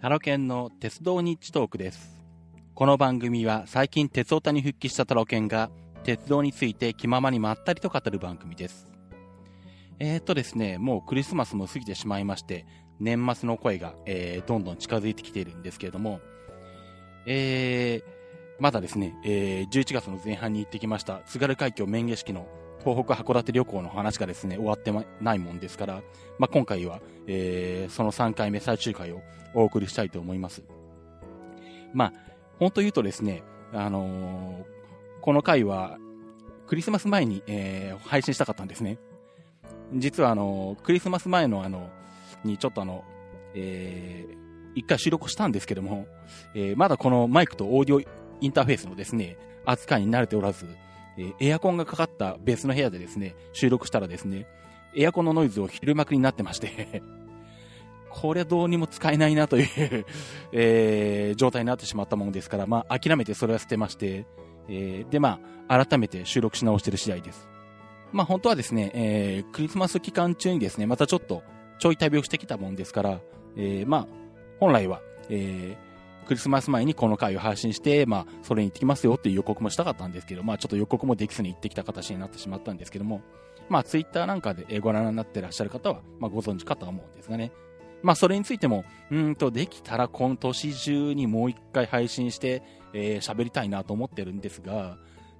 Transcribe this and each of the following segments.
タロケンの鉄道日トークです。この番組は最近鉄オタに復帰したタロケンが鉄道について気ままにまったりと語る番組です。えー、っとですね、もうクリスマスも過ぎてしまいまして、年末の声が、えー、どんどん近づいてきているんですけれども、えー、まだですね、えー、11月の前半に行ってきました津軽海峡免下式の東北函館旅行の話がですね、終わってないもんですから、まあ、今回は、えー、その3回目最終回をお送りしたいと思います。まあ、本当言うとですね、あのー、この回は、クリスマス前に、えー、配信したかったんですね。実はあのー、クリスマス前のあの、にちょっとあの、えー、一回収録したんですけども、えー、まだこのマイクとオーディオインターフェースのですね、扱いに慣れておらず、えー、エアコンがかかった別の部屋でですね、収録したらですね、エアコンのノイズを昼まくりになってまして これどうにも使えないなという えー、状態になってしまったものですから、まあ、諦めてそれは捨てまして、えー、で、まあ、改めて収録し直してる次第です。まあ、本当はですね、えー、クリスマス期間中にですね、またちょっとちょい旅をしてきたもんですから、えー、まあ、本来は、えー、クリスマス前にこの回を配信して、まあ、それに行ってきますよっていう予告もしたかったんですけど、まあ、ちょっと予告もできずに行ってきた形になってしまったんですけども、まあ、ツイッターなんかでご覧になってらっしゃる方は、まあ、ご存知かとは思うんですがね。まあ、それについても、うんと、できたら今年中にもう一回配信して、えー、喋りたいなと思ってるんですが、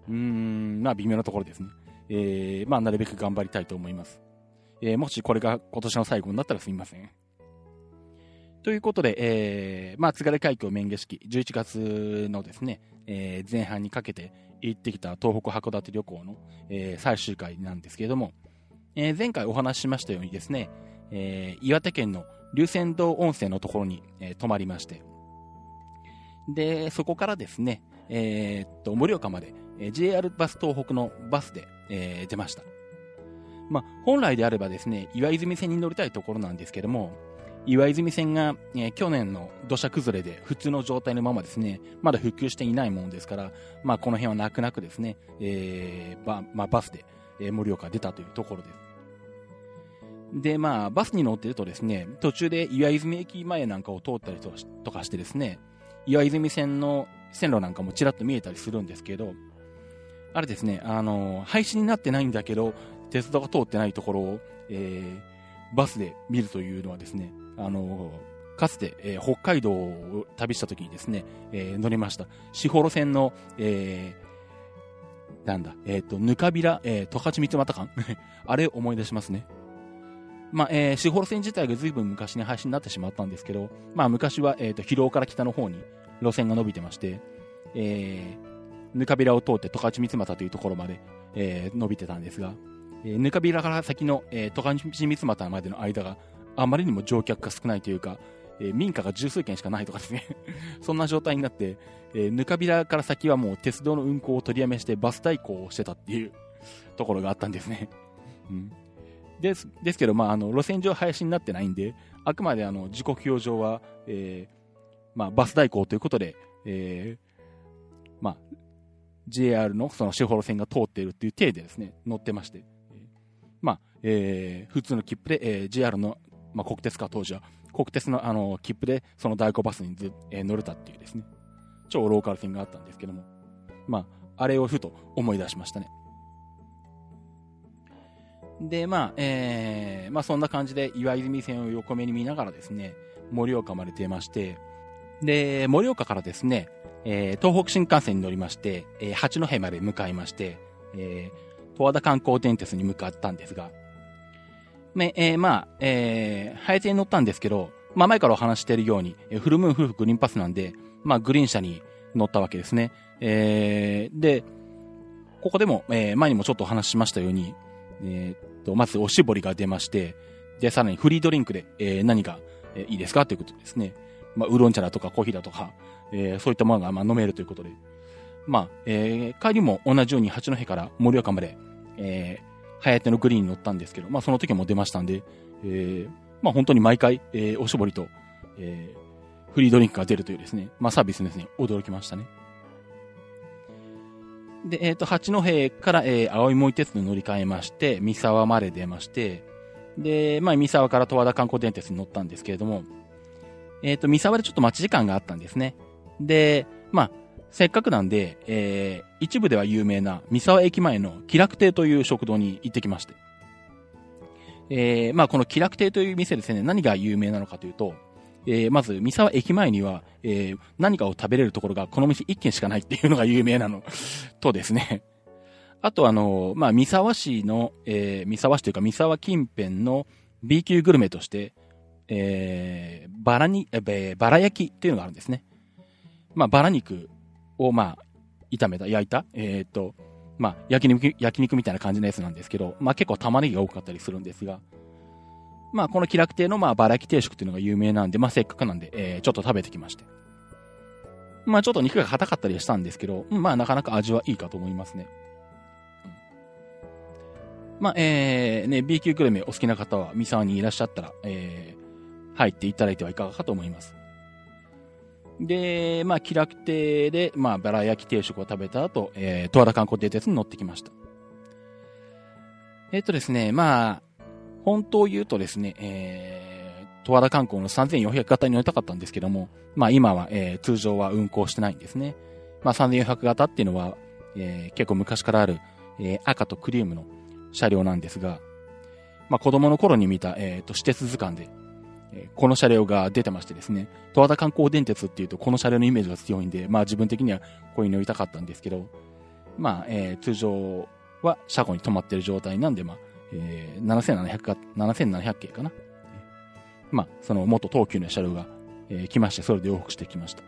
うーん、まあ、微妙なところですね。えー、まあ、なるべく頑張りたいと思います。えー、もしこれが今年の最後になったらすみません。ということで、えー、まあ、津軽海峡免下式、11月のですね、えー、前半にかけて行ってきた東北函館旅行の、えー、最終回なんですけれども、えー、前回お話ししましたようにですね、えー、岩手県の龍泉洞温泉のところに、えー、泊まりまして、で、そこからですね、えー、っと、盛岡まで、えー、JR バス東北のバスで、えー、出ました。まあ、本来であればですね、岩泉線に乗りたいところなんですけども、岩泉線が、えー、去年の土砂崩れで普通の状態のままですね、まだ復旧していないものですから、まあ、この辺は泣く泣くですね、えー、ば、まあ、バスで、え、盛岡出たというところです。で、まあ、バスに乗ってるとですね、途中で岩泉駅前なんかを通ったりとかしてですね、岩泉線の線路なんかもちらっと見えたりするんですけど、あれですね、あの、廃止になってないんだけど、鉄道が通ってないところを、えー、バスで見るというのはですね、あの、かつて、えー、北海道を旅した時にですね、えー、乗りました。四幌線の、えー、なんだ、えっ、と、ぬかびら、えー、十勝三俣間 あれ思い出しますね。まあ、えー、四幌線自体が随分昔に廃止になってしまったんですけど、まあ、昔は、えっ、と、広尾から北の方に路線が伸びてまして、えー、ぬかびらを通って十勝三俣というところまで、えー、伸びてたんですが、えー、ぬかびらから先の、えー、十勝三俣までの間があまりにも乗客が少ないというか、えー、民家が十数軒しかないとかですね そんな状態になって、えー、ぬかびらから先はもう鉄道の運行を取りやめしてバス代行をしてたっていうところがあったんですね。うんです、ですけど、まあ、あの、路線上廃止になってないんで、あくまであの、時刻表上は、えー、まあ、バス代行ということで、えー、まあ、JR のその四幌線が通っているっていう体でですね、乗ってまして、まあ、えー、普通の切符で、えー、JR の、まあ、国鉄か当時は、国鉄のあの、切符でその代行バスにず、えー、乗れたっていうですね、超ローカル線があったんですけども、まあ、あれをふと思い出しましたね。で、まあ、えー、まあそんな感じで岩泉線を横目に見ながらですね、盛岡まで出まして、で、盛岡からですね、えー、東北新幹線に乗りまして、えー、八戸まで向かいまして、えー、十和田観光電鉄に向かったんですが、めえー、まあ、えー、配線に乗ったんですけど、まあ前からお話しているように、え、フルムーン夫婦グリーンパスなんで、まあグリーン車に乗ったわけですね。えー、で、ここでも、えー、前にもちょっとお話ししましたように、えー、と、まずおしぼりが出まして、で、さらにフリードリンクで、えー、何が、えー、いいですかということですね。まあ、ウーロン茶だとかコーヒーだとか、えー、そういったものが、まあ、飲めるということで。まあ、えー、帰りも同じように八戸から盛岡まで、えー、早手のグリーンに乗ったんですけど、まあ、その時も出ましたんで、えー、まあ、本当に毎回、えー、おしぼりと、えー、フリードリンクが出るというですね、まあ、サービスですね、驚きましたね。で、えっ、ー、と、八戸から、えー、青い森鉄道に乗り換えまして、三沢まで出まして、で、まあ、三沢から十和田観光電鉄に乗ったんですけれども、えっ、と、三沢でちょっと待ち時間があったんですね。で、まあ、せっかくなんで、えー、一部では有名な三沢駅前の気楽亭という食堂に行ってきまして。えー、まあこの気楽亭という店ですね、何が有名なのかというと、えー、まず三沢駅前には、えー、何かを食べれるところがこの店一軒しかないっていうのが有名なのとですね。あとあの、まあ三沢市の、えー、三沢市というか三沢近辺の B 級グルメとして、えー、バラに、えー、バラ焼きっていうのがあるんですね。まあバラ肉を、まあ、炒めた、焼いた、えっ、と、まあ、焼肉、焼肉みたいな感じのやつなんですけど、まあ結構玉ねぎが多かったりするんですが、まあこの気楽亭のまあバラ焼き定食っていうのが有名なんで、まあせっかくなんで、えー、ちょっと食べてきまして。まあちょっと肉が硬かったりしたんですけど、まあなかなか味はいいかと思いますね。まあ、えー、ね、B 級グルメお好きな方は、三沢にいらっしゃったら、えー、入っていただいてはいかがかと思います。で、まあ、気楽亭で、まあ、バラ焼き定食を食べた後、えー、十和田観光電鉄に乗ってきました。えっ、とですね、まあ、本当を言うとですね、えー、十和田観光の3400型に乗りたかったんですけども、まあ今は、えー、通常は運行してないんですね。まあ3400型っていうのは、えー、結構昔からある、えー、赤とクリームの車両なんですが、まあ子供の頃に見た、えっ、ー、と、私鉄図鑑で、えこの車両が出てましてですね、十和田観光電鉄っていうとこの車両のイメージが強いんで、まあ自分的にはこういうの乗りたかったんですけど、まあ、えー、通常は車庫に止まってる状態なんで、まあ、えー、7700か、7700系かな。まあ、その元東急の車両が、えー、来まして、それで往復してきました。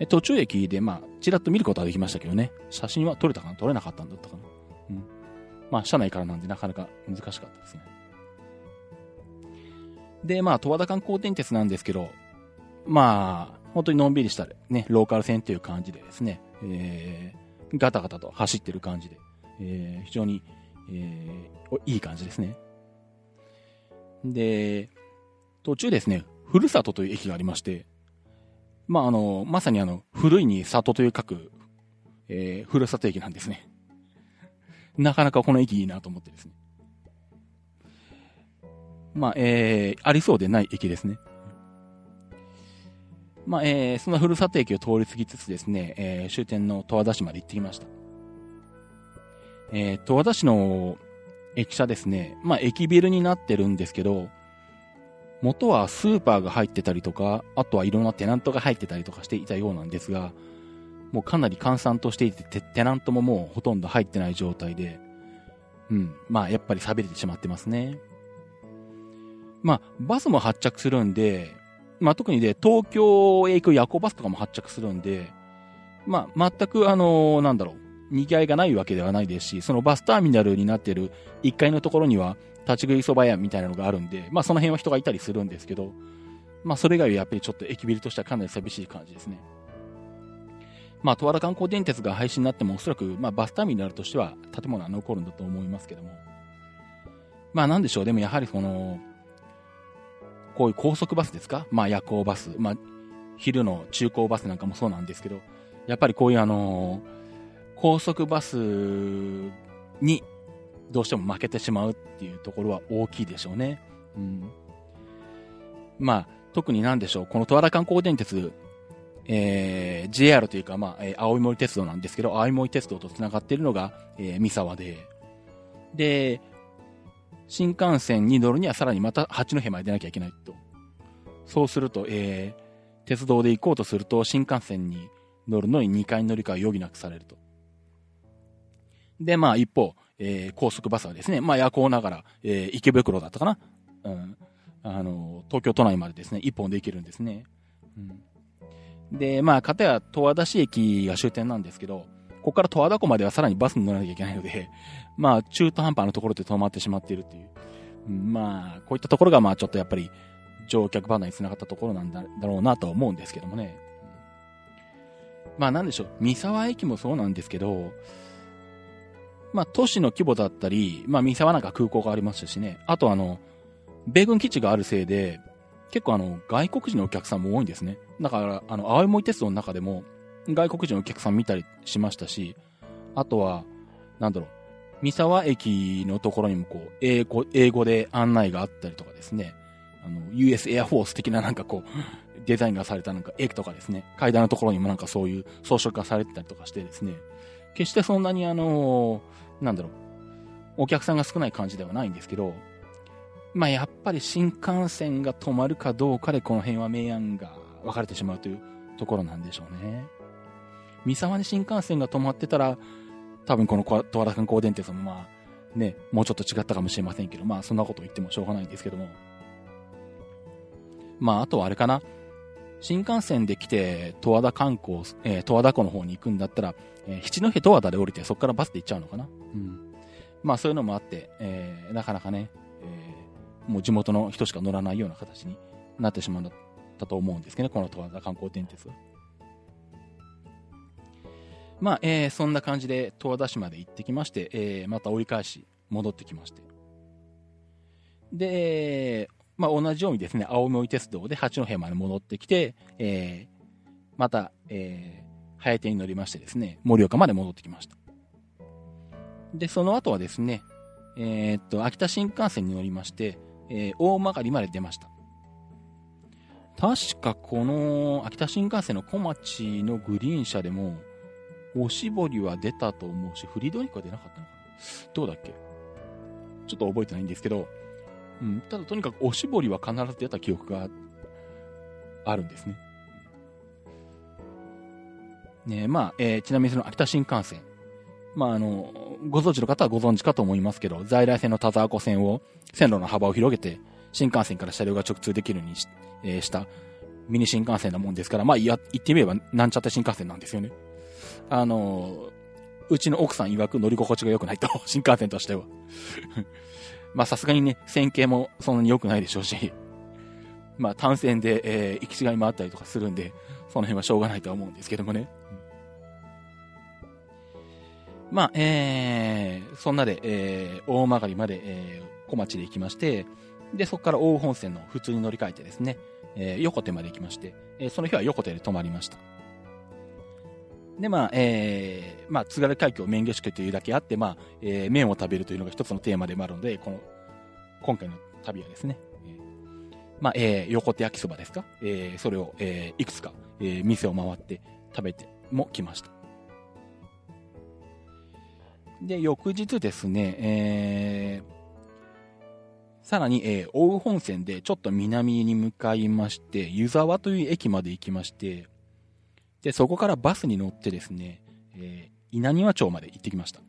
え途中駅で、まあ、ちらっと見ることはできましたけどね、写真は撮れたかな撮れなかったんだったかな。うん。まあ、車内からなんでなかなか難しかったですね。で、まあ、十和田観光電鉄なんですけど、まあ、本当にのんびりしたね、ローカル線という感じでですね、えー、ガタガタと走ってる感じで、えー、非常に、えー、いい感じですね。で、途中ですね、ふるさとという駅がありまして、まあ、あの、まさにあの、古いに里という書く、えー、ふるさと駅なんですね。なかなかこの駅いいなと思ってですね。まあ、えー、ありそうでない駅ですね。まあ、えー、そのふるさと駅を通り過ぎつつですね、えー、終点の十和田市まで行ってきました。えー、十和田市の駅舎ですね、まあ、駅ビルになってるんですけど、元はスーパーが入ってたりとか、あとはいろんなテナントが入ってたりとかしていたようなんですが、もうかなり閑散としていて、テナントももうほとんど入ってない状態で、うん、まあやっぱり錆びれてしまってますね。まあ、バスも発着するんで、まあ、特にで、東京へ行く夜行バスとかも発着するんで、まあ、全く、あのー、なんだろう、賑わいがないわけではないですし、そのバスターミナルになっている1階のところには、立ち食い蕎麦屋みたいなのがあるんで、まあ、その辺は人がいたりするんですけど、まあ、それ以外はやっぱりちょっと駅ビルとしてはかなり寂しい感じですね。まあ、十和田観光電鉄が廃止になっても、おそらく、まあ、バスターミナルとしては建物は残るんだと思いますけども。まあ、なんでしょう、でもやはりその、こういう高速バスですか？まあ夜行バス、まあ昼の中高バスなんかもそうなんですけど、やっぱりこういうあのー、高速バスにどうしても負けてしまうっていうところは大きいでしょうね。うん。まあ、特になんでしょう、この十和田観光電鉄、えー、JR というか、まあ、えー、青い森鉄道なんですけど、青い森鉄道と繋がっているのが、えー、三沢で、で、新幹線に乗るにはさらにまた八戸まで出なきゃいけないと。そうすると、えー、鉄道で行こうとすると、新幹線に乗るのに2回乗り換えを余儀なくされると。で、まあ一方、えー、高速バスはですね、まあ夜行ながら、えー、池袋だったかなうん。あの、東京都内までですね、一本で行けるんですね。うん。で、まあ、かたや十和田市駅が終点なんですけど、ここから十和田湖まではさらにバスに乗らなきゃいけないので、まあ、中途半端なところで止まってしまっているっていう。まあ、こういったところが、まあ、ちょっとやっぱり、乗客離れに繋がったところなんだろうなとは思うんですけどもね。まあ、なんでしょう。三沢駅もそうなんですけど、まあ、都市の規模だったり、まあ、三沢なんか空港がありますしね。あと、あの、米軍基地があるせいで、結構あの、外国人のお客さんも多いんですね。だから、あの、青い森鉄道の中でも、外国人のお客さん見たりしましたし、あとは、なんだろう、三沢駅のところにもこう、英語、英語で案内があったりとかですね、あの、US エアフォース的ななんかこう、デザインがされたなんか駅とかですね、階段のところにもなんかそういう装飾がされてたりとかしてですね、決してそんなにあの、なんだろう、お客さんが少ない感じではないんですけど、まあやっぱり新幹線が止まるかどうかでこの辺は明暗が分かれてしまうというところなんでしょうね。三沢に新幹線が止まってたら、多分この十和田観光電鉄もまあね、もうちょっと違ったかもしれませんけど、まあそんなこと言ってもしょうがないんですけども。まああとはあれかな。新幹線で来て、十和田観光、えー、十和田湖の方に行くんだったら、えー、七戸十和田で降りて、そこからバスで行っちゃうのかな。うん。まあそういうのもあって、えー、なかなかね、えー、もう地元の人しか乗らないような形になってしまったと思うんですけどね、この十和田観光電鉄は。まあ、えー、そんな感じで十和田市まで行ってきまして、えー、また折り返し戻ってきまして。で、まあ、同じようにですね、青森鉄道で八戸まで戻ってきて、えー、また、えー、早手に乗りましてですね、盛岡まで戻ってきました。で、その後はですね、えー、っと、秋田新幹線に乗りまして、えー、大曲まで出ました。確かこの秋田新幹線の小町のグリーン車でも、おしぼりは出たと思うし、フリードリンクは出なかったのかな？どうだっけ？ちょっと覚えてないんですけど、うん、ただとにかくおしぼりは必ず出た記憶があるんですね。ねまあ、えー、ちなみにその秋田新幹線。まあ、あの、ご存知の方はご存知かと思いますけど、在来線の田沢湖線を、線路の幅を広げて、新幹線から車両が直通できるようにし,、えー、したミニ新幹線なもんですから、まあ、いや、言ってみれば、なんちゃって新幹線なんですよね。あの、うちの奥さん曰く乗り心地が良くないと、新幹線としては。まあさすがにね、線形もそんなに良くないでしょうし、まあ単線で、えー、行き違いもあったりとかするんで、その辺はしょうがないとは思うんですけどもね。まあ、えー、そんなで、えー、大曲まで、えー、小町で行きまして、で、そこから大本線の普通に乗り換えてですね、えー、横手まで行きまして、えー、その日は横手で泊まりました。で、まあ、えー、まあ、津軽海峡免許式というだけあって、まあ、えー、麺を食べるというのが一つのテーマでもあるので、この、今回の旅はですね、えー、まあ、えー、横手焼きそばですか？えー、それを、えー、いくつか、えー、店を回って食べても来ました。で、翌日ですね、えー、さらに、えー、大本線でちょっと南に向かいまして、湯沢という駅まで行きまして、で、そこからバスに乗ってですね、えー、稲庭町まで行ってきました。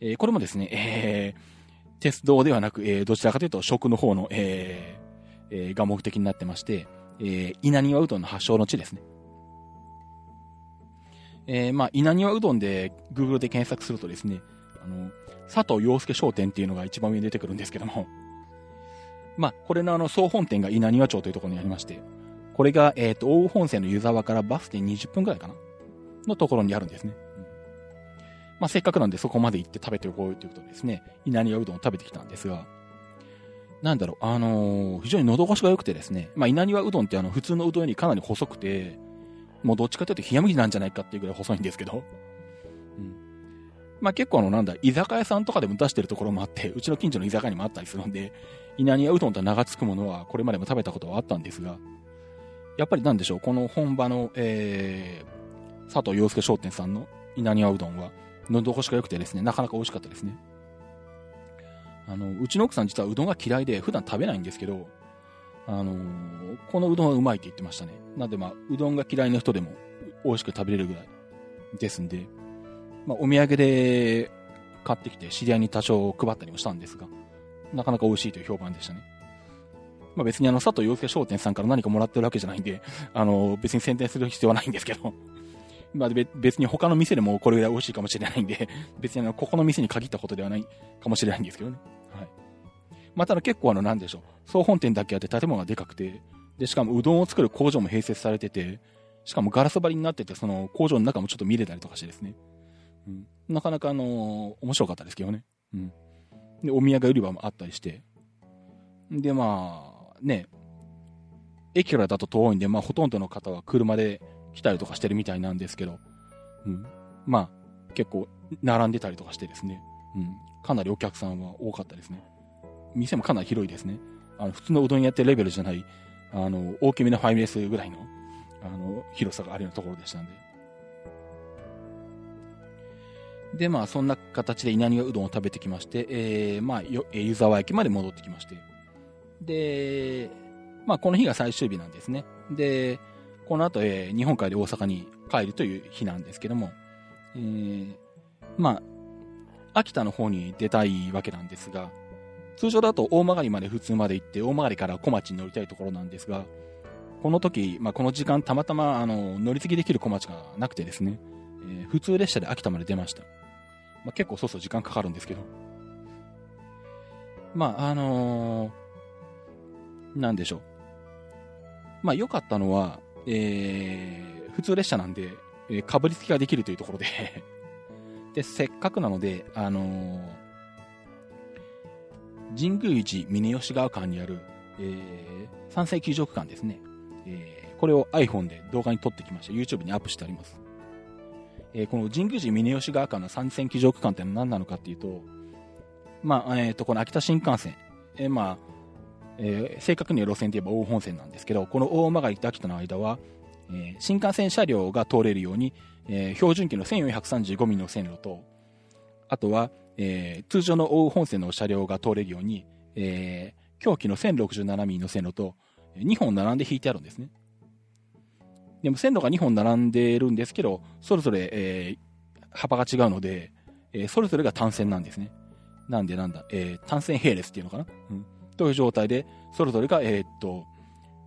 えー、これもですね、えー、鉄道ではなく、えー、どちらかというと食の方の、えー、えー、が目的になってまして、えー、稲庭うどんの発祥の地ですね。えー、まあ、稲庭うどんで Google で検索するとですね、あの、佐藤洋介商店っていうのが一番上に出てくるんですけども、まあ、これのあの、総本店が稲庭町というところにありまして、これが、えっ、ー、と、大本線の湯沢からバスで20分くらいかな？のところにあるんですね。うん、まあ、せっかくなんでそこまで行って食べておこうということでですね、稲庭うどんを食べてきたんですが、なんだろう、あのー、非常に喉越しが良くてですね、まあ、稲庭うどんってあの、普通のうどんよりかなり細くて、もうどっちかというと冷麦なんじゃないかっていうぐらい細いんですけど、うん。まあ、結構あの、なんだ、居酒屋さんとかでも出してるところもあって、うちの近所の居酒屋にもあったりするんで、稲庭うどんと名が付くものはこれまでも食べたことはあったんですが、やっぱりなんでしょう、この本場の、えー、佐藤洋介商店さんの稲庭うどんは、喉越しが良くてですね、なかなか美味しかったですね。あの、うちの奥さん実はうどんが嫌いで普段食べないんですけど、あのー、このうどんはうまいって言ってましたね。なんでまあ、うどんが嫌いな人でも美味しく食べれるぐらいですんで、まあ、お土産で買ってきて知り合いに多少配ったりもしたんですが、なかなか美味しいという評判でしたね。まあ、別にあの、佐藤洋介商店さんから何かもらってるわけじゃないんで、あの、別に宣伝する必要はないんですけど、まあ、別に他の店でもこれぐらい美味しいかもしれないんで、別にあの、ここの店に限ったことではないかもしれないんですけどね。はい。まあ、ただ結構あの、なんでしょう。総本店だけあって建物がでかくて、で、しかもうどんを作る工場も併設されてて、しかもガラス張りになってて、その工場の中もちょっと見れたりとかしてですね。うん。なかなかあの、面白かったですけどね。うん。で、お土産売り場もあったりして。で、まあ、ね、駅からだと遠いんで、まあ、ほとんどの方は車で来たりとかしてるみたいなんですけど、うん。まあ、結構、並んでたりとかしてですね、うん。かなりお客さんは多かったですね。店もかなり広いですね。あの、普通のうどん屋ってレベルじゃない、あの、大きめのファミレスぐらいの、あの、広さがあるようなところでしたんで。で、まあ、そんな形で稲庭うどんを食べてきまして、えー、まあ、湯沢駅まで戻ってきまして。で、まあ、この日が最終日なんですね。で、この後、えー、日本海で大阪に帰るという日なんですけども、えー、まあ、秋田の方に出たいわけなんですが、通常だと大曲まで普通まで行って、大曲から小町に乗りたいところなんですが、この時、まあ、この時間たまたまあの乗り継ぎできる小町がなくてですね、えー、普通列車で秋田まで出ました。まあ、結構そうそう時間かかるんですけど。まあ、あのー、なんでしょう。まあ、良かったのは、えー、普通列車なんで、えー、かぶりつきができるというところで で、せっかくなので、あのー、神宮寺峰吉川間にある、えー、三世球場区間ですね。えー、これを iPhone で動画に撮ってきました。YouTube にアップしてあります。えー、この神宮寺峰吉川間の三線機場区間って何なのかっていうと、まあ、えっ、ー、と、この秋田新幹線、えー、まあ、えー、正確には路線で言えば大本線なんですけど、この大曲と秋田の間は、えー、新幹線車両が通れるように、えー、標準機の1435ミリの線路と、あとは、えー、通常の大本線の車両が通れるように、えー、狂気の1067ミリの線路と、2本並んで引いてあるんですね。でも線路が2本並んでるんですけど、それぞれ、えー、幅が違うので、えー、それぞれが単線なんですね。なんでなんだ、えー、単線並列っていうのかな、うん、という状態で、それぞれが、えー、っと、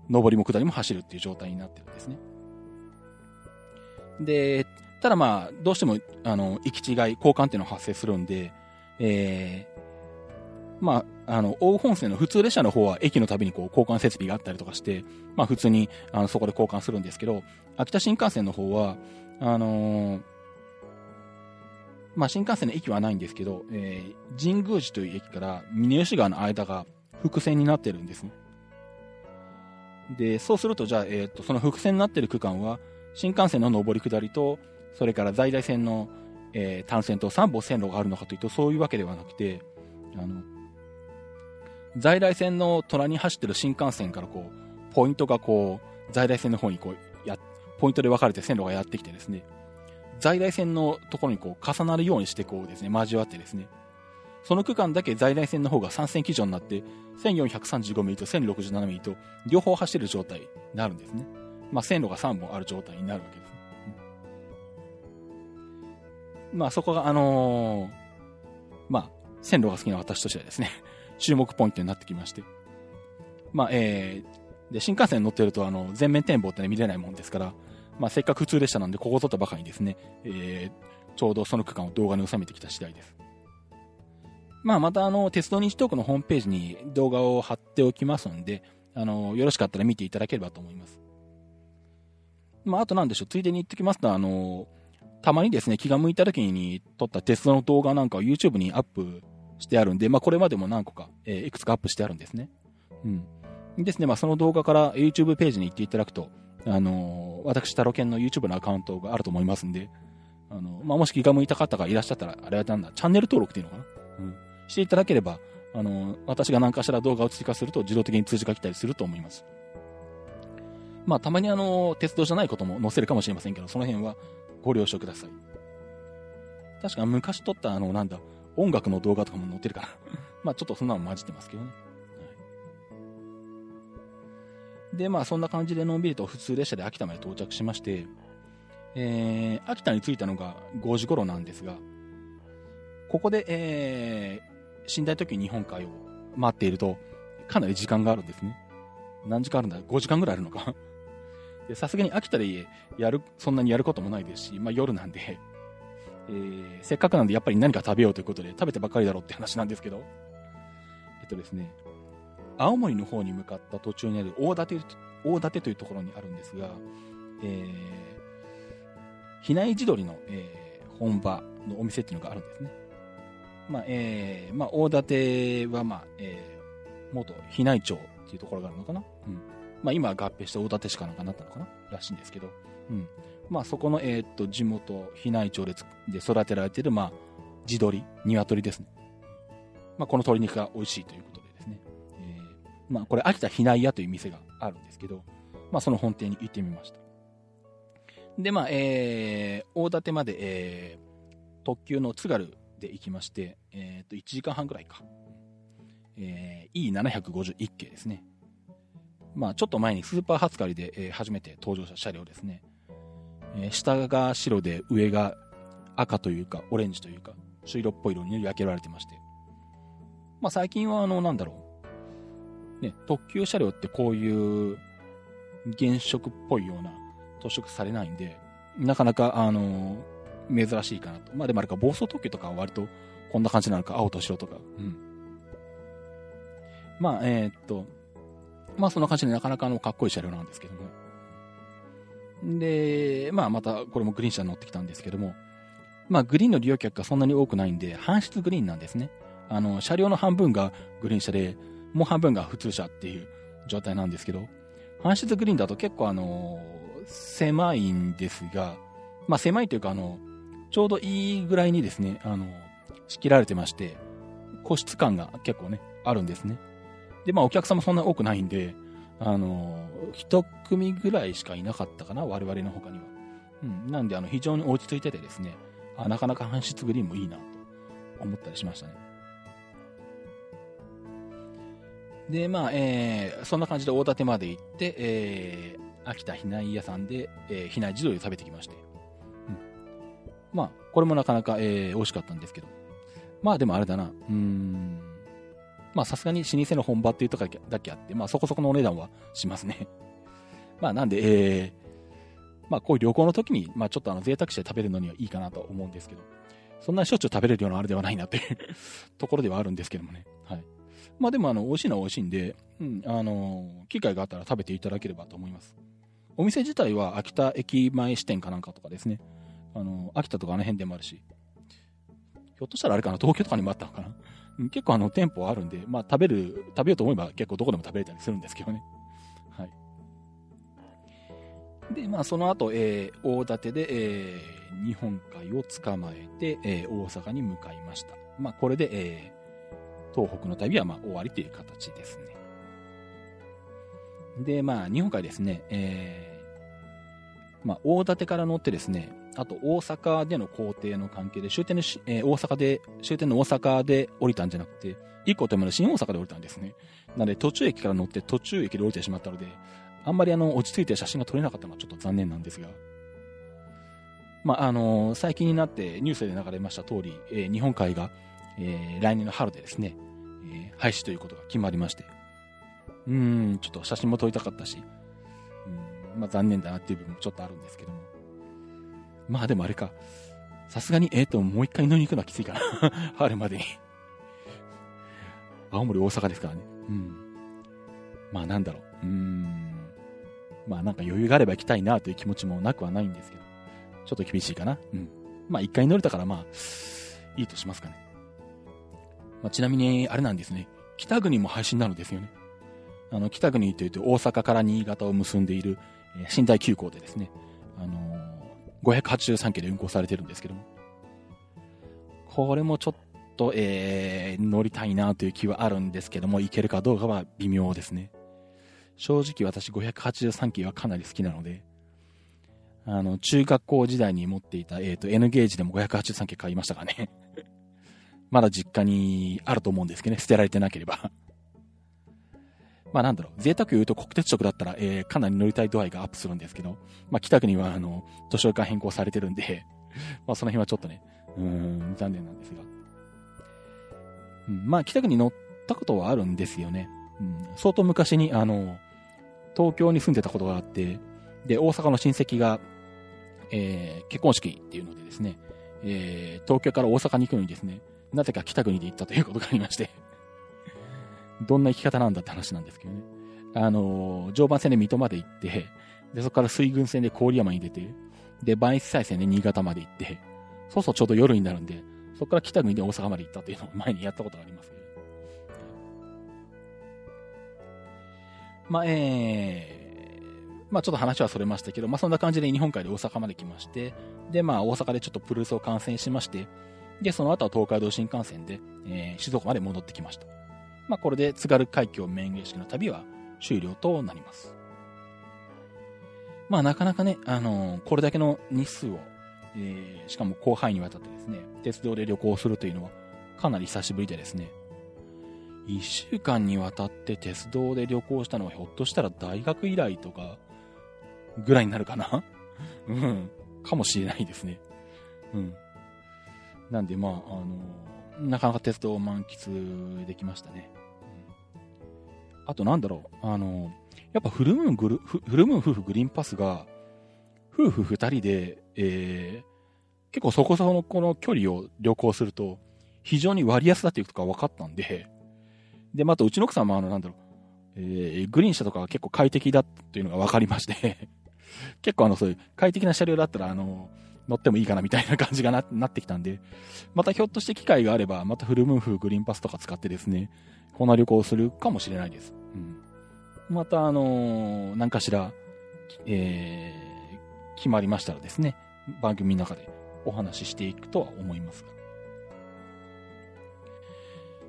上りも下りも走るっていう状態になってるんですね。で、ただまあ、どうしても、あの、行き違い、交換っていうのが発生するんで、えー、まあ、あの、大本線の普通列車の方は駅のたびにこう交換設備があったりとかして、まあ普通にあのそこで交換するんですけど、秋田新幹線の方は、あのー、まあ新幹線の駅はないんですけど、えー、神宮寺という駅から峰吉川の間が伏線になってるんですね。で、そうするとじゃあ、えっ、ー、と、その伏線になってる区間は、新幹線の上り下りと、それから在来線の、えー、単線と3本線路があるのかというと、そういうわけではなくて、あの、在来線の虎に走ってる新幹線からこう、ポイントがこう、在来線の方にこう、や、ポイントで分かれて線路がやってきてですね、在来線のところにこう、重なるようにしてこうですね、交わってですね、その区間だけ在来線の方が3線基準になって、1435ミリと1067ミリと両方走る状態になるんですね。まあ、線路が3本ある状態になるわけです。うん、まあ、そこが、あのー、まあ、線路が好きな私としてはですね、注目ポイントになってきまして。まあ、えー、で、新幹線に乗ってると、あの、全面展望って見れないもんですから、まあ、せっかく普通列車なんで、ここを撮ったばかりにですね、えー、ちょうどその区間を動画に収めてきた次第です。まあ、また、あの、鉄道日トークのホームページに動画を貼っておきますんで、あの、よろしかったら見ていただければと思います。まあ、あとなんでしょう、ついでに言ってきますと、あの、たまにですね、気が向いた時に撮った鉄道の動画なんかを YouTube にアップしてあるんで、まあ、これまでも何個か、えー、いくつかアップしてあるんですね。うん。ですね、まあ、その動画から YouTube ページに行っていただくと、あの、私、タロケンの YouTube のアカウントがあると思いますんで、あの、まあ、もし気が向いた方がいらっしゃったら、あれはなんだ、チャンネル登録っていうのかなうん。していただければ、あの、私が何かしら動画を追加すると自動的に通知が来たりすると思います。まあ、たまにあの、鉄道じゃないことも載せるかもしれませんけど、その辺はご了承ください。確か昔撮ったあの、なんだ、音楽の動画とかも載ってるから まあちょっとそんなの混じってますけどね。はい、で、まあそんな感じでのんびりと普通列車で秋田まで到着しまして、えー、秋田に着いたのが5時頃なんですが、ここで、えー、寝台特急日本海を待っていると、かなり時間があるんですね。何時間あるんだ ?5 時間ぐらいあるのか さすがに秋田でやる、そんなにやることもないですし、まあ夜なんで えー、せっかくなんでやっぱり何か食べようということで食べてばっかりだろうって話なんですけど、えっとですね、青森の方に向かった途中にある大館大館というところにあるんですが、えー、比内地鶏の、えー、本場のお店っていうのがあるんですね。まあ、えー、まあ、大館は、まあ、えー、元比内町っていうところがあるのかな？うん。まあ、今合併して大館市かなんかなったのかな？らしいんですけど、うん。まあ、そこの、えー、っと、地元、比内町でで育てられてる、まあ、地鶏、鶏ですね。まあ、この鶏肉が美味しいということでですね。えー、まあ、これ、秋田ひない屋という店があるんですけど、まあ、その本店に行ってみました。で、まあ、えー、大館まで、えー、特急の津軽で行きまして、えっ、ー、と、1時間半ぐらいか。えー、E751 系ですね。まあ、ちょっと前にスーパー初狩りで、え、初めて登場した車両ですね。えー、下が白で上が赤というか、オレンジというか、朱色っぽい色に塗り分けられてまして。まあ、最近は、あの、なんだろう。ね、特急車両ってこういう原色っぽいような塗色されないんで、なかなか、あのー、珍しいかなと。まあでもあれか、暴走特急とかは割とこんな感じなのか、青と白とか。うん。まあ、えー、っと、まあそんな感じでなかなかのかっこいい車両なんですけども。で、まあまたこれもグリーン車に乗ってきたんですけども、まあグリーンの利用客がそんなに多くないんで、搬出グリーンなんですね。あの、車両の半分がグリーン車で、もう半分が普通車っていう状態なんですけど、搬出グリーンだと結構あの、狭いんですが、まあ狭いというかあの、ちょうどいいぐらいにですね、あの、仕切られてまして、個室感が結構ね、あるんですね。で、まあお客様そんな多くないんで、あの、一組ぐらいしかいなかったかな、我々の他には。うん。なんで、あの、非常に落ち着いててですね、あなかなか搬出グリーンもいいなと思ったりしましたね。で、まあ、えー、そんな感じで大館まで行って、えー、秋田ひない屋さんで、えー、ひない地鶏を食べてきまして。これもなかなか、えー、美味しかったんですけど。まあ、でもあれだな。うーん。まあ、さすがに老舗の本場っていうとかだけあって、まあ、そこそこのお値段はしますね。まあ、なんで、えー、まあ、こういう旅行の時に、まあ、ちょっとあの、贅沢して食べるのにはいいかなと思うんですけど、そんなにしょっちゅう食べれるようなあれではないなっていう ところではあるんですけどもね。はい。まあでもあの、美味しいのは美味しいんで、うん、あの、機会があったら食べていただければと思います。お店自体は秋田駅前支店かなんかとかですね。あの、秋田とかあの辺でもあるし。ひょっとしたらあれかな、東京とかにもあったのかな。結構あの、店舗あるんで、まあ食べる、食べようと思えば結構どこでも食べれたりするんですけどね。はい。で、まあその後、えー、大館で、えー、日本海を捕まえて、えー、大阪に向かいました。まあこれで、えー、東北の旅はまあ終わりという形ですね。で、まあ、日本海ですね、えー、まあ、大館から乗ってですね、あと大阪での工程の関係で、終点の、えー、大阪で、終点の大阪で降りたんじゃなくて、一個手前の新大阪で降りたんですね。なので、途中駅から乗って途中駅で降りてしまったので、あんまりあの、落ち着いて写真が撮れなかったのはちょっと残念なんですが、まあ、あのー、最近になってニュースで流れました通り、えー、日本海が、えー、来年の春でですね、え、廃止ということが決まりまして、うん、ちょっと写真も撮りたかったし、まあ残念だなっていう部分もちょっとあるんですけども。まあでもあれか、さすがに、えっ、ー、と、もう一回乗りに行くのはきついかな。春までに青森、大阪ですからね。うん。まあなんだろう。うーん。まあなんか余裕があれば行きたいなという気持ちもなくはないんですけど、ちょっと厳しいかな。うん。まあ一回乗れたからまあ、いいとしますかね。まあ、ちなみに、あれなんですね。北国も配信なのですよね。あの、北国というと大阪から新潟を結んでいる、寝台急行でですね、あのー、583系で運行されてるんですけども。これもちょっと、えー、乗りたいなという気はあるんですけども、行けるかどうかは微妙ですね。正直私583系はかなり好きなので、あの、中学校時代に持っていた、えっ、ー、と、N ゲージでも583系買いましたかね。まだ実家にあると思うんですけどね、捨てられてなければ。まあなんだろう、贅沢言うと国鉄色だったら、えー、かなり乗りたい度合いがアップするんですけど、まあ北区には、あの、図書館変更されてるんで、まあその辺はちょっとね、うん、残念なんですが。うん、まあ北区に乗ったことはあるんですよね。うん、相当昔に、あの、東京に住んでたことがあって、で、大阪の親戚が、えー、結婚式っていうのでですね、えー、東京から大阪に行くのにですね、なぜか北国で行ったということがありましてどんな生き方なんだって話なんですけどね。あの、常磐線で水戸まで行って、で、そこから水軍線で郡山に出て、で、磐越西線で新潟まで行って、そうそうちょうど夜になるんで、そこから北国で大阪まで行ったっていうのを前にやったことがありますけど。まあ、えー、まあちょっと話はそれましたけど、まあそんな感じで日本海で大阪まで来まして、で、まあ大阪でちょっとプルースを観戦しまして、で、その後は東海道新幹線で、えー、静岡まで戻ってきました。まあ、これで津軽海峡免疫式の旅は終了となります。まあ、なかなかね、あのー、これだけの日数を、えー、しかも広範囲にわたってですね、鉄道で旅行するというのはかなり久しぶりでですね、1週間にわたって鉄道で旅行したのはひょっとしたら大学以来とかぐらいになるかな？うん。かもしれないですね。うん。なんで、まあ、あの、なかなか鉄道を満喫できましたね。あと、なんだろう、あの、やっぱフルムーングル、フルムーン夫婦グリーンパスが、夫婦二人で、えー、結構そこそこのこの距離を旅行すると、非常に割安だっていうことが分かったんで、で、またうちの奥さんもあの、なんだろう、えー、グリーン車とかが結構快適だっていうのが分かりまして 結構あの、そういう快適な車両だったら、あの、乗ってもいいかなみたいな感じがななってきたんで、またひょっとして機会があれば、またフルムーン風グリーンパスとか使ってですね、こんな旅行をするかもしれないです。うん。また、あのー、何かしら、えー、決まりましたらですね、番組の中でお話ししていくとは思いますが。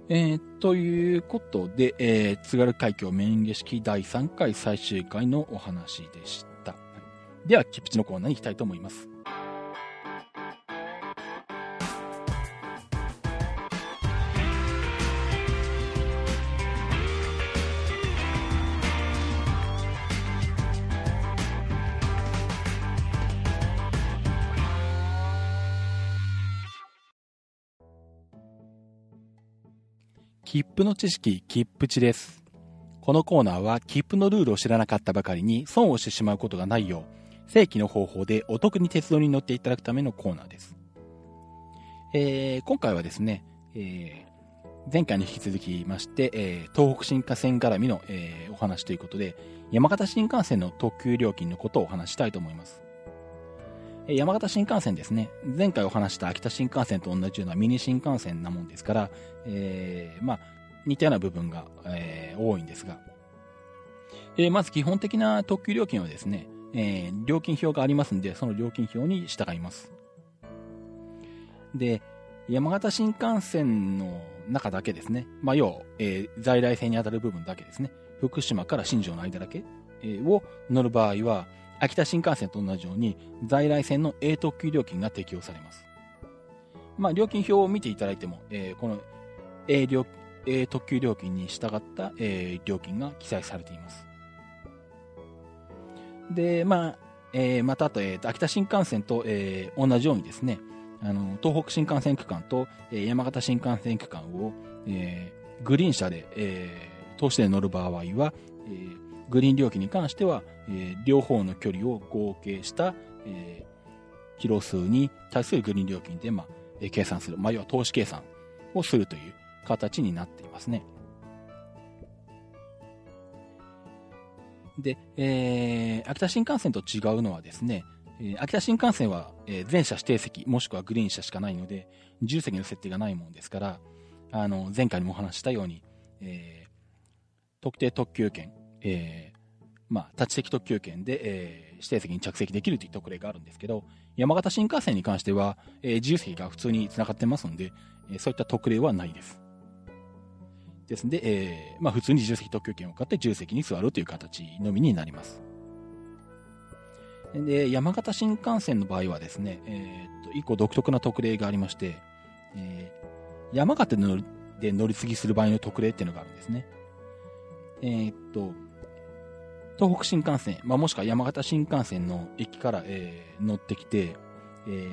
えー、ということで、えー、津軽海峡メイン儀式第3回最終回のお話でした。では、キプチのコーナーに行きたいと思います。切符の知識、切符値です。このコーナーは切符のルールを知らなかったばかりに損をしてしまうことがないよう、正規の方法でお得に鉄道に乗っていただくためのコーナーです。えー、今回はですね、えー、前回に引き続きまして、えー、東北新幹線絡みの、え、お話ということで、山形新幹線の特急料金のことをお話したいと思います。山形新幹線ですね。前回お話した秋田新幹線と同じようなミニ新幹線なもんですから、えー、まあ、似たような部分が、えー、多いんですが、えー、まず基本的な特急料金はですね、えー、料金表がありますんで、その料金表に従います。で、山形新幹線の中だけですね、まあ、要、えー、在来線に当たる部分だけですね、福島から新庄の間だけ、えー、を乗る場合は、秋田新幹線と同じように在来線の A 特急料金が適用されます。まあ、料金表を見ていただいても、えー、この A, 料 A 特急料金に従った、えー、料金が記載されています。で、まあ、えー、またあと、えー、秋田新幹線と、えー、同じようにですね、あの東北新幹線区間と、えー、山形新幹線区間を、えー、グリーン車で、えー、通して乗る場合は、えー、グリーン料金に関しては、えー、両方の距離を合計した、えー、キロ数に対するグリーン料金で、まあ、えー、計算する、まあ、要は投資計算をするという形になっていますね。で、えー、秋田新幹線と違うのはですね、えー、秋田新幹線は、えー、全車指定席、もしくはグリーン車しかないので、自由席の設定がないもんですから、あの、前回もお話したように、えー、特定特急券、えー、まあ、立ち席特急券で、えー、指定席に着席できるという特例があるんですけど、山形新幹線に関しては、えー、自由席が普通に繋がってますんで、え、そういった特例はないです。ですんで、え、まあ、普通に自由席特急券を買って自由席に座るという形のみになります。で、山形新幹線の場合はですね、え、っと、一個独特な特例がありまして、え、山形で乗りで乗り継ぎする場合の特例っていうのがあるんですね。え、っと、東北新幹線、まあ、もしくは山形新幹線の駅から、えー、乗ってきて、えー、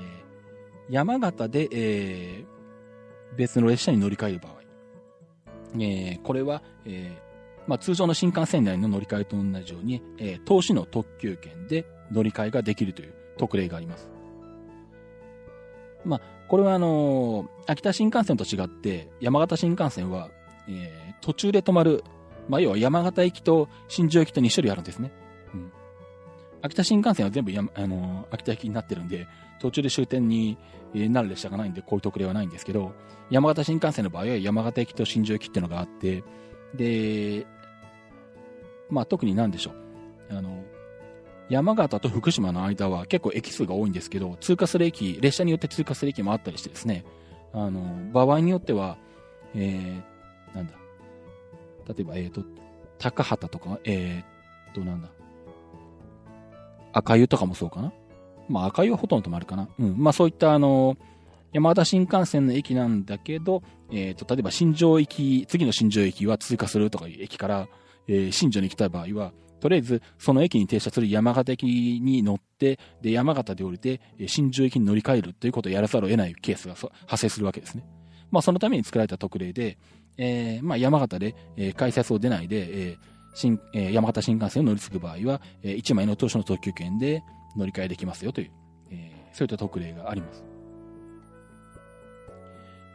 山形で、えー、別の列車に乗り換える場合、えー、これは、えーまあ、通常の新幹線内の乗り換えと同じように、えー、投資の特急券で乗り換えができるという特例があります。まあ、これはあのー、秋田新幹線と違って、山形新幹線は、えー、途中で止まるまあ、要は山形駅と新庄駅と2種類あるんですね。うん。秋田新幹線は全部や、あのー、秋田駅になってるんで、途中で終点になる列車がないんで、こういう特例はないんですけど、山形新幹線の場合は山形駅と新庄駅っていうのがあって、で、まあ特になんでしょう。あの、山形と福島の間は結構駅数が多いんですけど、通過する駅、列車によって通過する駅もあったりしてですね、あの、場合によっては、えー、なんだ、例えば、えっ、と、高畑とか、えっ、と、なんだ。赤湯とかもそうかな。まあ赤湯はほとんど止まるかな。うん。まあそういったあの、山形新幹線の駅なんだけど、えっ、と、例えば新庄駅、次の新庄駅は通過するとかいう駅から、えー、新庄に来た場合は、とりあえず、その駅に停車する山形駅に乗って、で、山形で降りて、新庄駅に乗り換えるということをやらざるを得ないケースが発生するわけですね。まあ、そのために作られた特例で、えー、まあ、山形で、えー、改札を出ないで、えー新えー、山形新幹線を乗り継ぐ場合は、えー、1枚の当初の特急券で乗り換えできますよという、えー、そういった特例があります。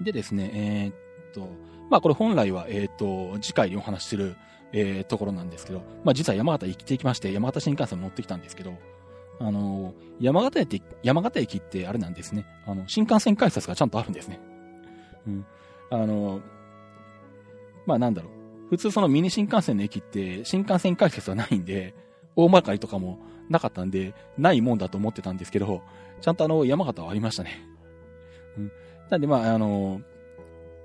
でですね、えー、っと、まあこれ本来は、えー、っと、次回にお話しする、えー、ところなんですけど、まあ実は山形行ってきまして、山形新幹線乗ってきたんですけど、あの、山形駅、山形駅ってあれなんですね。あの、新幹線改札がちゃんとあるんですね。うん。あの、まあなんだろう。普通そのミニ新幹線の駅って新幹線改札はないんで、大まかりとかもなかったんで、ないもんだと思ってたんですけど、ちゃんとあの、山形はありましたね。うん。なんでまあ、あの、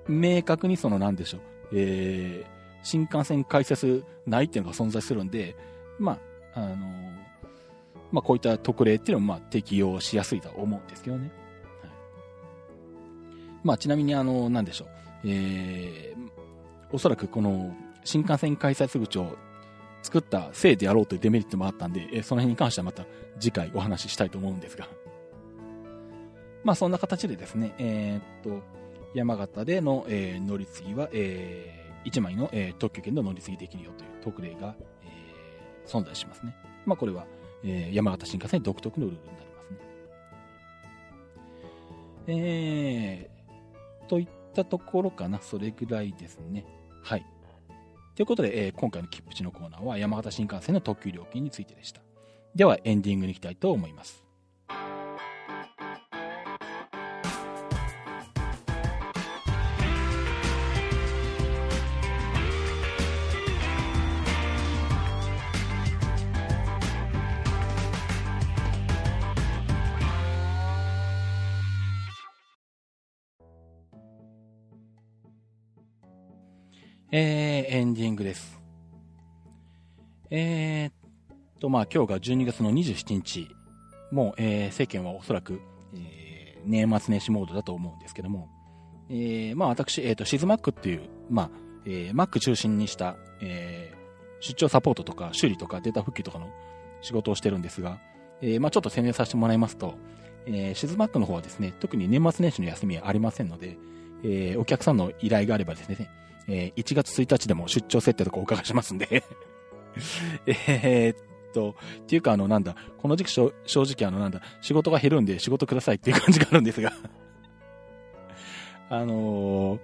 明確にそのなんでしょう。えー、新幹線改札ないっていうのが存在するんで、まあ、あの、まあこういった特例っていうのもまあ適用しやすいと思うんですけどね。はい、まあちなみにあの、なんでしょう。えー、おそらくこの新幹線改札口を作ったせいでやろうというデメリットもあったんで、えその辺に関してはまた次回お話ししたいと思うんですが。まあそんな形でですね、えー、っと、山形での、えー、乗り継ぎは、えー、1枚の、えー、特許権で乗り継ぎできるよという特例が、えー、存在しますね。まあこれは、えー、山形新幹線独特のルールになりますね。えー、といったところかな、それぐらいですね。はい。ということで、えー、今回の切符地のコーナーは山形新幹線の特急料金についてでした。では、エンディングに行きたいと思います。えー、エンディングです。えー、っと、まあ今日が12月の27日、もう、えー、世間はおそらく、えー、年末年始モードだと思うんですけども、えー、まあ私、えー、っと、シズマックっていう、まあ、えー、Mac 中心にした、えー、出張サポートとか修理とかデータ復旧とかの仕事をしてるんですが、えー、まあちょっと宣伝させてもらいますと、えー、シズマックの方はですね、特に年末年始の休みはありませんので、えー、お客さんの依頼があればですね、えー、1月1日でも出張設定とかお伺いしますんで。えっと、っていうかあの、なんだ、この時期正直あの、なんだ、仕事が減るんで仕事くださいっていう感じがあるんですが。あのー、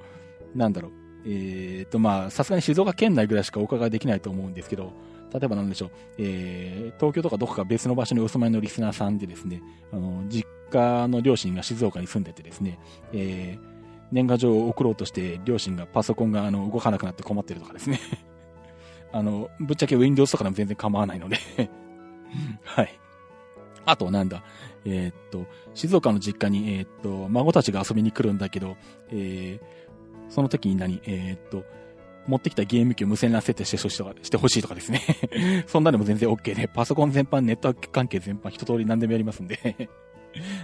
なんだろう、えー、っと、まあ、さすがに静岡県内ぐらいしかお伺いできないと思うんですけど、例えばなんでしょう、えー、東京とかどこか別の場所にお住まいのリスナーさんでですね、あの、実家の両親が静岡に住んでてですね、えー、年賀状を送ろうとして両親がパソコンがあの動かなくなって困ってるとかですね。あの、ぶっちゃけ Windows とかでも全然構わないので。はい。あとなんだ、えー、っと、静岡の実家に、えー、っと、孫たちが遊びに来るんだけど、えー、その時に何、えっと、持ってきたゲーム機を無線 LAN 設定してほしいとか、してほしいとかですね。そんなでも全然 OK で、パソコン全般、ネットワーク関係全般、一通り何でもやりますんで。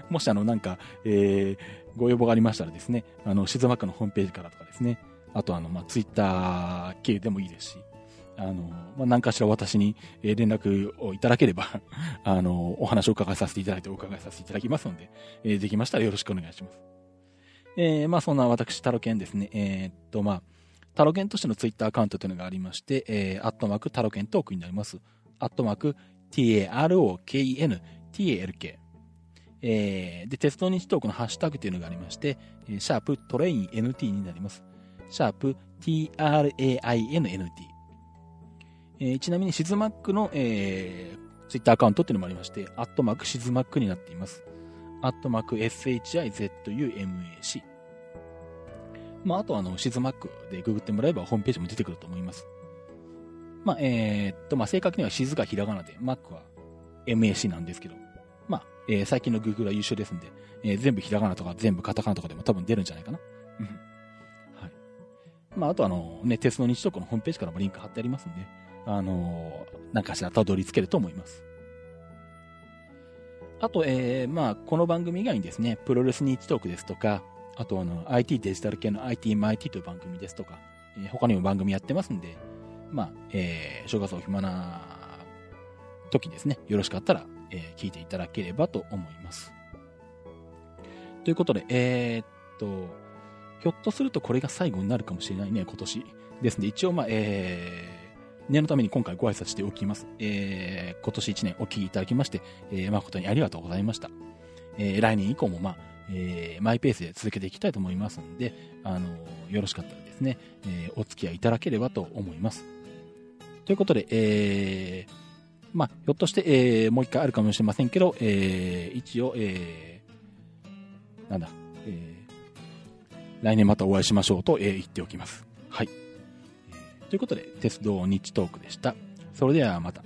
もしあの、なんか、えー、ご要望がありましたらですね、あの、静岡のホームページからとかですね、あとあの、まあ、ツイッター系でもいいですし、あの、まあ、何かしら私に連絡をいただければ あの、お話を伺いさせていただいてお伺いさせていただきますので、えー、できましたらよろしくお願いします。えー、まあ、そんな私、タロケンですね、えー、っと、まあ、タロケンとしてのツイッターアカウントというのがありまして、えー、アットマークタロケントークになります。アットマーク TAROKEN TALK えー、で、鉄道ニッチトークのハッシュタグというのがありまして、えー、シャープ train NT になります。シャープ TRAINNT。えー、ちなみにシズマックの、えー、ツイッターアカウントっていうのもありまして、アットマークシズマックになっています。アットマーク SHIZUMAC。まあ、あとあの、シズマックでググってもらえばホームページも出てくると思います。まあ、えー、っと、まあ、正確にはシズがひらがなで、マックは MAC なんですけど、まあ、えー、最近の Google は優秀ですんで、えー、全部ひらがなとか全部カタカナとかでも多分出るんじゃないかな。はい。まあ、あとあの、ね、鉄道日トークのホームページからもリンク貼ってありますんで、あのー、何かしらたどり着けると思います。あと、えー、まあ、この番組以外にですね、プロレス日トークですとか、あとあの、IT デジタル系の IT マイティという番組ですとか、えー、他にも番組やってますんで、まあ、えー、正月お暇な時ですね、よろしかったら、えー、聞いていただければと思います。ということで、えー、っと、ひょっとするとこれが最後になるかもしれないね、今年。ですので、一応、まあ、えー、念のために今回ご挨拶しておきます。えー、今年1年お聞きいただきまして、えー、誠にありがとうございました。えー、来年以降も、まあ、えー、マイペースで続けていきたいと思いますので、あの、よろしかったらですね、え、お付き合いいただければと思います。ということで、えー、まあ、ひょっとして、えー、もう一回あるかもしれませんけど、えー、一応、えー、なんだ、えー、来年またお会いしましょうと、えー、言っておきます。はい。えー、ということで、鉄道日トークでした。それではまた。